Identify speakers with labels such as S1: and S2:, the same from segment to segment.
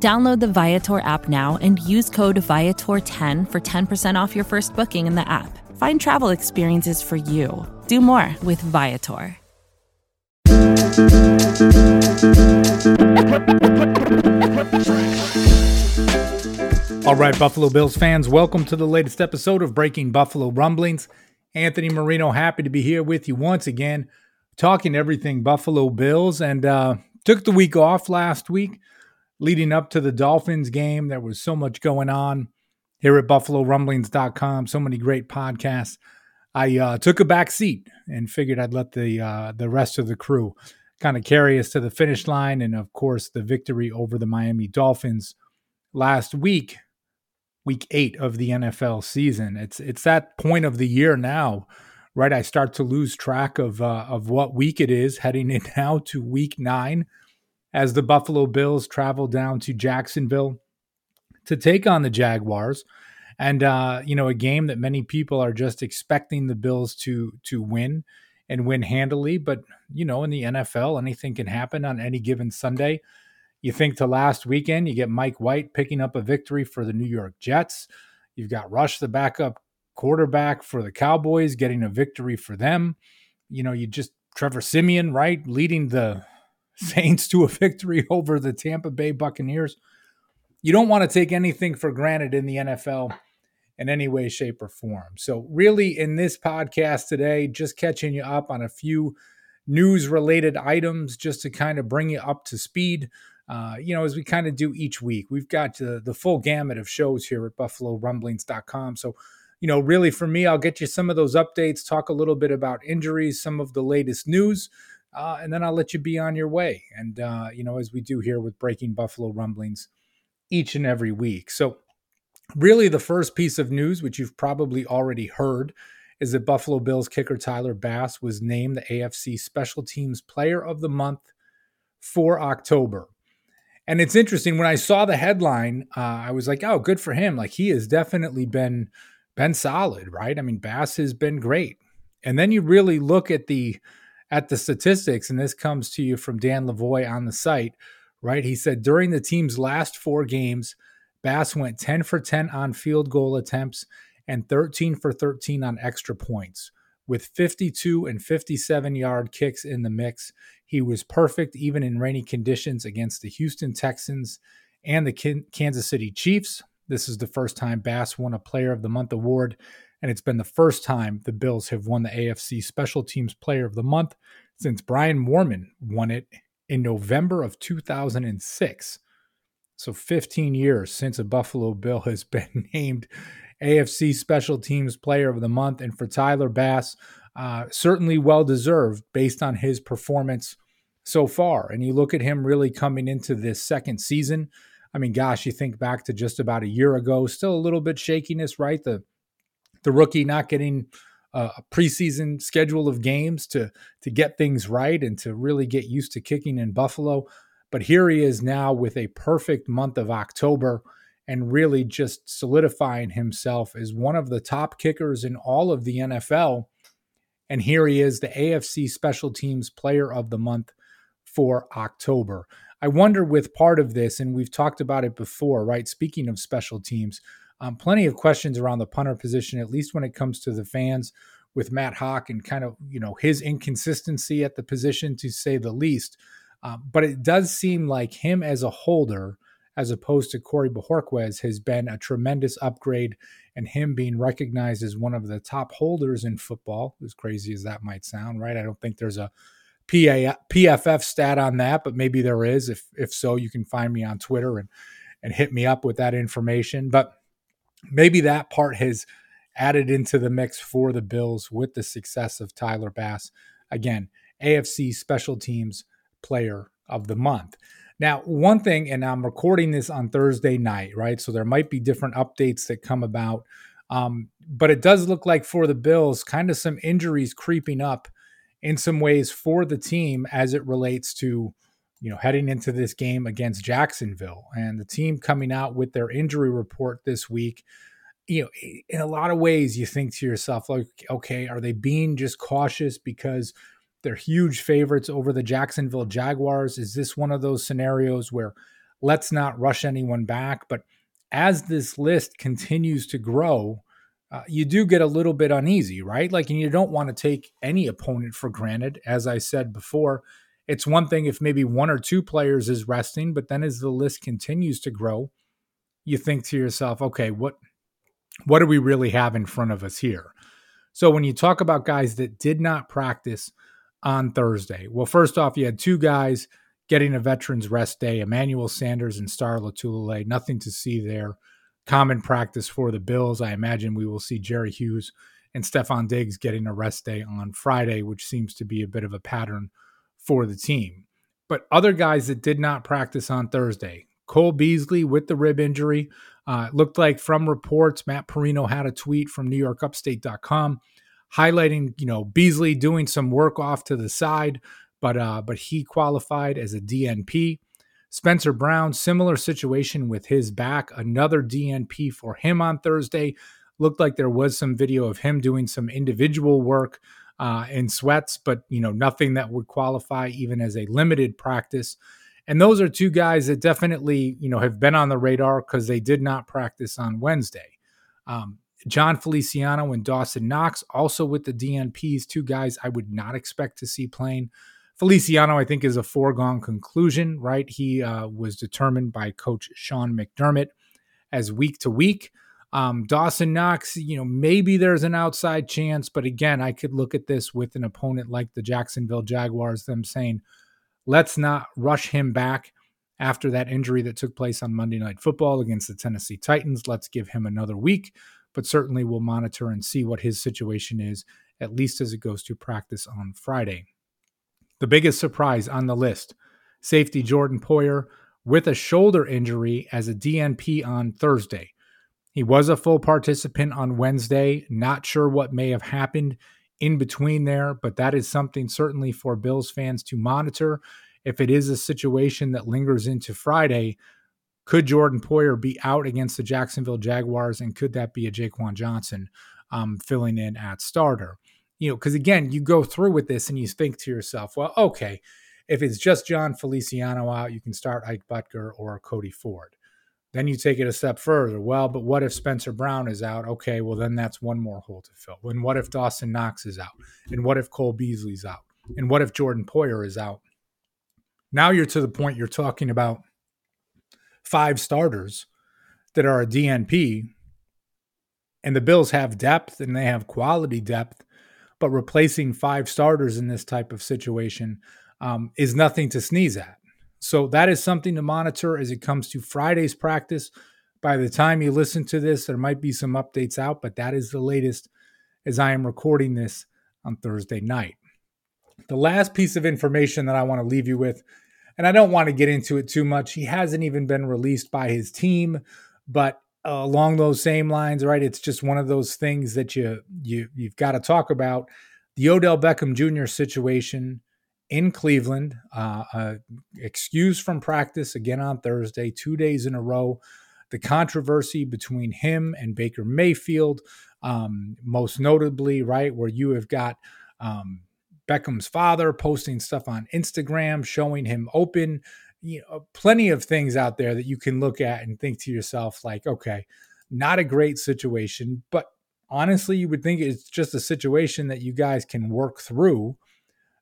S1: Download the Viator app now and use code Viator10 for 10% off your first booking in the app. Find travel experiences for you. Do more with Viator.
S2: All right, Buffalo Bills fans, welcome to the latest episode of Breaking Buffalo Rumblings. Anthony Marino, happy to be here with you once again, talking everything Buffalo Bills. And uh, took the week off last week leading up to the Dolphins game. There was so much going on here at BuffaloRumblings.com. So many great podcasts. I uh, took a back seat and figured I'd let the uh, the rest of the crew kind of carry us to the finish line, and of course the victory over the Miami Dolphins last week, week eight of the NFL season. It's it's that point of the year now, right? I start to lose track of uh, of what week it is, heading in now to week nine as the Buffalo Bills travel down to Jacksonville to take on the Jaguars. And uh, you know, a game that many people are just expecting the Bills to to win and win handily. But you know, in the NFL, anything can happen on any given Sunday. You think to last weekend, you get Mike White picking up a victory for the New York Jets. You've got Rush, the backup quarterback for the Cowboys, getting a victory for them. You know, you just Trevor Siemian, right, leading the Saints to a victory over the Tampa Bay Buccaneers. You don't want to take anything for granted in the NFL in any way, shape, or form. So, really, in this podcast today, just catching you up on a few news related items just to kind of bring you up to speed. Uh, you know, as we kind of do each week, we've got the full gamut of shows here at BuffaloRumblings.com. So, you know, really for me, I'll get you some of those updates, talk a little bit about injuries, some of the latest news, uh, and then I'll let you be on your way. And, uh, you know, as we do here with Breaking Buffalo Rumblings each and every week. So, really, the first piece of news, which you've probably already heard, is that Buffalo Bills kicker Tyler Bass was named the AFC Special Teams Player of the Month for October. And it's interesting when I saw the headline, uh, I was like, "Oh, good for him! Like he has definitely been been solid, right? I mean, Bass has been great." And then you really look at the at the statistics, and this comes to you from Dan Lavoie on the site, right? He said during the team's last four games, Bass went 10 for 10 on field goal attempts and 13 for 13 on extra points. With 52 and 57 yard kicks in the mix, he was perfect even in rainy conditions against the Houston Texans and the Kansas City Chiefs. This is the first time Bass won a Player of the Month award and it's been the first time the Bills have won the AFC Special Teams Player of the Month since Brian Moorman won it in November of 2006. So 15 years since a Buffalo Bill has been named AFC Special Teams Player of the Month. And for Tyler Bass, uh, certainly well deserved based on his performance so far. And you look at him really coming into this second season. I mean, gosh, you think back to just about a year ago, still a little bit shakiness, right? The the rookie not getting a preseason schedule of games to to get things right and to really get used to kicking in Buffalo. But here he is now with a perfect month of October and really just solidifying himself as one of the top kickers in all of the NFL. And here he is, the AFC Special Teams Player of the Month for October. I wonder with part of this, and we've talked about it before, right? Speaking of special teams, um, plenty of questions around the punter position, at least when it comes to the fans with Matt Haack and kind of you know his inconsistency at the position to say the least. Uh, but it does seem like him as a holder, as opposed to Corey Bojorquez, has been a tremendous upgrade, and him being recognized as one of the top holders in football, as crazy as that might sound, right? I don't think there's a PA, PFF stat on that, but maybe there is. If if so, you can find me on Twitter and and hit me up with that information. But maybe that part has added into the mix for the Bills with the success of Tyler Bass. Again, AFC Special Teams Player of the Month. Now, one thing, and I'm recording this on Thursday night, right? So there might be different updates that come about Um, but it does look like for the Bills, kind of some injuries creeping up in some ways for the team as it relates to, you know, heading into this game against Jacksonville and the team coming out with their injury report this week. You know, in a lot of ways, you think to yourself, like, okay, are they being just cautious because they're huge favorites over the Jacksonville Jaguars? Is this one of those scenarios where let's not rush anyone back? But as this list continues to grow, uh, you do get a little bit uneasy, right? Like, and you don't want to take any opponent for granted. As I said before, it's one thing if maybe one or two players is resting, but then as the list continues to grow, you think to yourself, okay, what what do we really have in front of us here? So when you talk about guys that did not practice on Thursday, well, first off, you had two guys getting a veterans rest day, Emmanuel Sanders and Star Lotulelei. Nothing to see there. Common practice for the Bills. I imagine we will see Jerry Hughes and Stefon Diggs getting a rest day on Friday, which seems to be a bit of a pattern for the team. But other guys that did not practice on Thursday, Cole Beasley with the rib injury. Uh, looked like from reports, Matt Parrino had a tweet from NewYorkUpstate.com highlighting, you know, Beasley doing some work off to the side but uh, but he qualified as a DNP. Spencer Brown, similar situation with his back, another DNP for him on Thursday. Looked like there was some video of him doing some individual work uh, in sweats, but you know nothing that would qualify even as a limited practice. And those are two guys that definitely you know have been on the radar because they did not practice on Wednesday. Um, Jon Feliciano and Dawson Knox also with the DNPs, two guys I would not expect to see playing. Feliciano, I think, is a foregone conclusion, right? He uh, was determined by Coach Sean McDermott as week to week. Um, Dawson Knox, you know, maybe there's an outside chance, but again, I could look at this with an opponent like the Jacksonville Jaguars, them saying, let's not rush him back after that injury that took place on Monday Night Football against the Tennessee Titans. Let's give him another week, but certainly we'll monitor and see what his situation is, at least as it goes to practice on Friday. The biggest surprise on the list safety Jordan Poyer with a shoulder injury as a DNP on Thursday. He was a full participant on Wednesday. Not sure what may have happened in between there, but that is something certainly for Bills fans to monitor. If it is a situation that lingers into Friday, could Jordan Poyer be out against the Jacksonville Jaguars? And could that be a Jaquan Johnson um, filling in at starter? you know, because again, you go through with this and you think to yourself, well, okay, if it's just Jon Feliciano out, you can start Ike Boettger or Cody Ford. Then you take it a step further. Well, but what if Spencer Brown is out? Okay, well, then that's one more hole to fill. And what if Dawson Knox is out? And what if Cole Beasley's out? And what if Jordan Poyer is out? Now you're to the point you're talking about five starters that are a DNP, and the Bills have depth and they have quality depth but replacing five starters in this type of situation um, is nothing to sneeze at. So that is something to monitor as it comes to Friday's practice. By the time you listen to this, there might be some updates out, but that is the latest as I am recording this on Thursday night. The last piece of information that I want to leave you with, and I don't want to get into it too much, he hasn't even been released by his team, but along those same lines, right? It's just one of those things that you you you've got to talk about. The Odell Beckham Jr. situation in Cleveland, uh, uh, excused from practice again on Thursday, two days in a row. The controversy between him and Baker Mayfield, um, most notably, right, where you have got um, Beckham's father posting stuff on Instagram showing him open you know plenty of things out there that you can look at and think to yourself like okay not a great situation but honestly you would think it's just a situation that you guys can work through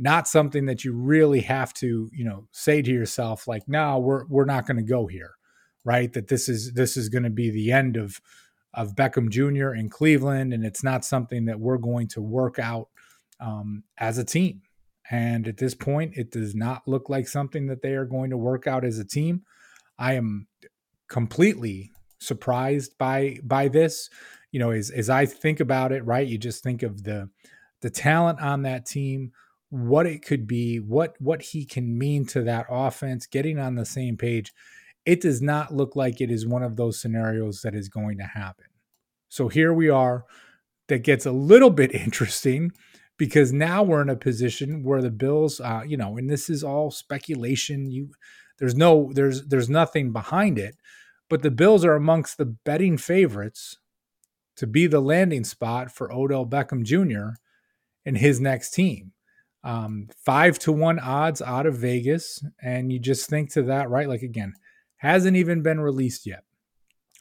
S2: not something that you really have to you know say to yourself like no we're we're not going to go here right that this is this is going to be the end of of Beckham Jr. in Cleveland and it's not something that we're going to work out um, as a team and at this point, it does not look like something that they are going to work out as a team. I am completely surprised by by this. You know, as as I think about it, right? You just think of the the talent on that team, what it could be, what what he can mean to that offense, getting on the same page. It does not look like it is one of those scenarios that is going to happen. So here we are. That gets a little bit interesting because now we're in a position where the Bills, uh, you know, and this is all speculation. You, there's no, there's, there's nothing behind it, but the Bills are amongst the betting favorites to be the landing spot for Odell Beckham Jr. and his next team. Um, five to one odds out of Vegas, and you just think to that, right? Like again, hasn't even been released yet.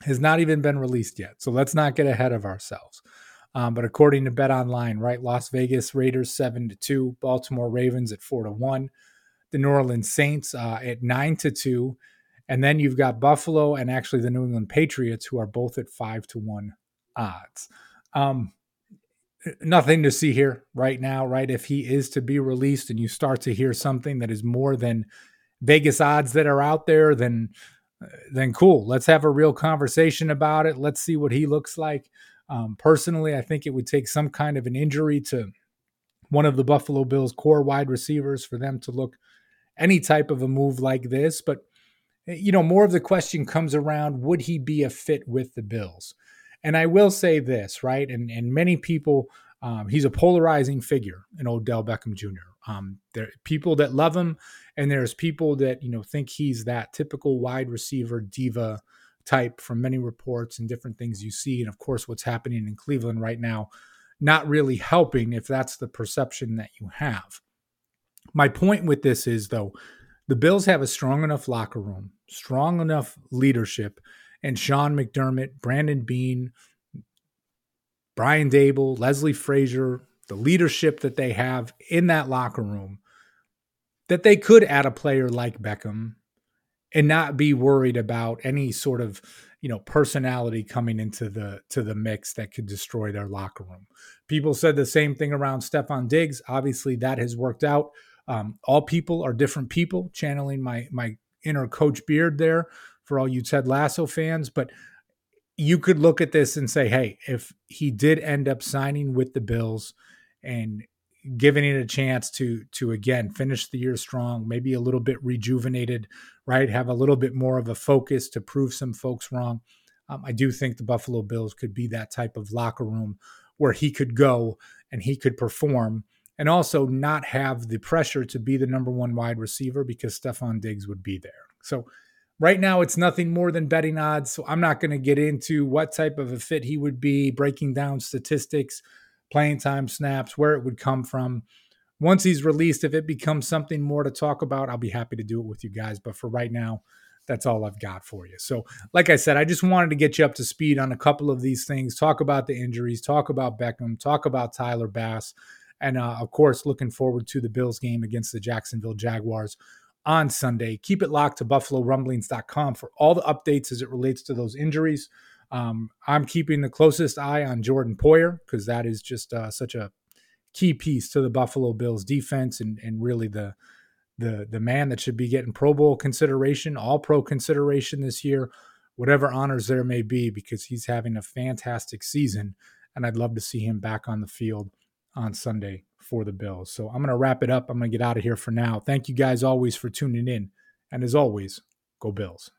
S2: Has not even been released yet. So let's not get ahead of ourselves. Um, but according to Bet Online, right, Las Vegas Raiders seven to two, Baltimore Ravens at four to one, the New Orleans Saints uh, at nine to two, and then you've got Buffalo and actually the New England Patriots who are both at five to one odds. Um, nothing to see here right now, right? If he is to be released and you start to hear something that is more than Vegas odds that are out there, then then cool. Let's have a real conversation about it. Let's see what he looks like. Um, personally, I think it would take some kind of an injury to one of the Buffalo Bills' core wide receivers for them to look any type of a move like this. But you know, more of the question comes around: Would he be a fit with the Bills? And I will say this, right? And and many people, um, he's a polarizing figure in Odell Beckham Jr. Um, there are people that love him, and there's people that you know think he's that typical wide receiver diva type from many reports and different things you see. And of course, what's happening in Cleveland right now, not really helping if that's the perception that you have. My point with this is though, the Bills have a strong enough locker room, strong enough leadership and Sean McDermott, Brandon Beane, Brian Daboll, Leslie Frazier, the leadership that they have in that locker room, that they could add a player like Beckham and not be worried about any sort of you know personality coming into the to the mix that could destroy their locker room. People said the same thing around Stefon Diggs. Obviously, that has worked out. Um, all people are different people. Channeling my my inner Coach Beard there for all you Ted Lasso fans, but you could look at this and say, hey, if he did end up signing with the Bills and giving it a chance to to again finish the year strong, maybe a little bit rejuvenated, right? Have a little bit more of a focus to prove some folks wrong. Um, I do think the Buffalo Bills could be that type of locker room where he could go and he could perform and also not have the pressure to be the number one wide receiver because Stefon Diggs would be there. So Right now, it's nothing more than betting odds. So I'm not going to get into what type of a fit he would be, breaking down statistics, playing time snaps, where it would come from. Once he's released, if it becomes something more to talk about, I'll be happy to do it with you guys. But for right now, that's all I've got for you. So, like I said, I just wanted to get you up to speed on a couple of these things, talk about the injuries, talk about Beckham, talk about Tyler Bass, and uh, of course, looking forward to the Bills game against the Jacksonville Jaguars on Sunday. Keep it locked to BuffaloRumblings.com for all the updates as it relates to those injuries. Um, I'm keeping the closest eye on Jordan Poyer because that is just uh, such a key piece to the Buffalo Bills defense and and really the the the man that should be getting Pro Bowl consideration, All Pro consideration this year, whatever honors there may be, because he's having a fantastic season, and I'd love to see him back on the field on Sunday for the Bills. So I'm going to wrap it up. I'm going to get out of here for now. Thank you guys always for tuning in. And as always, go Bills.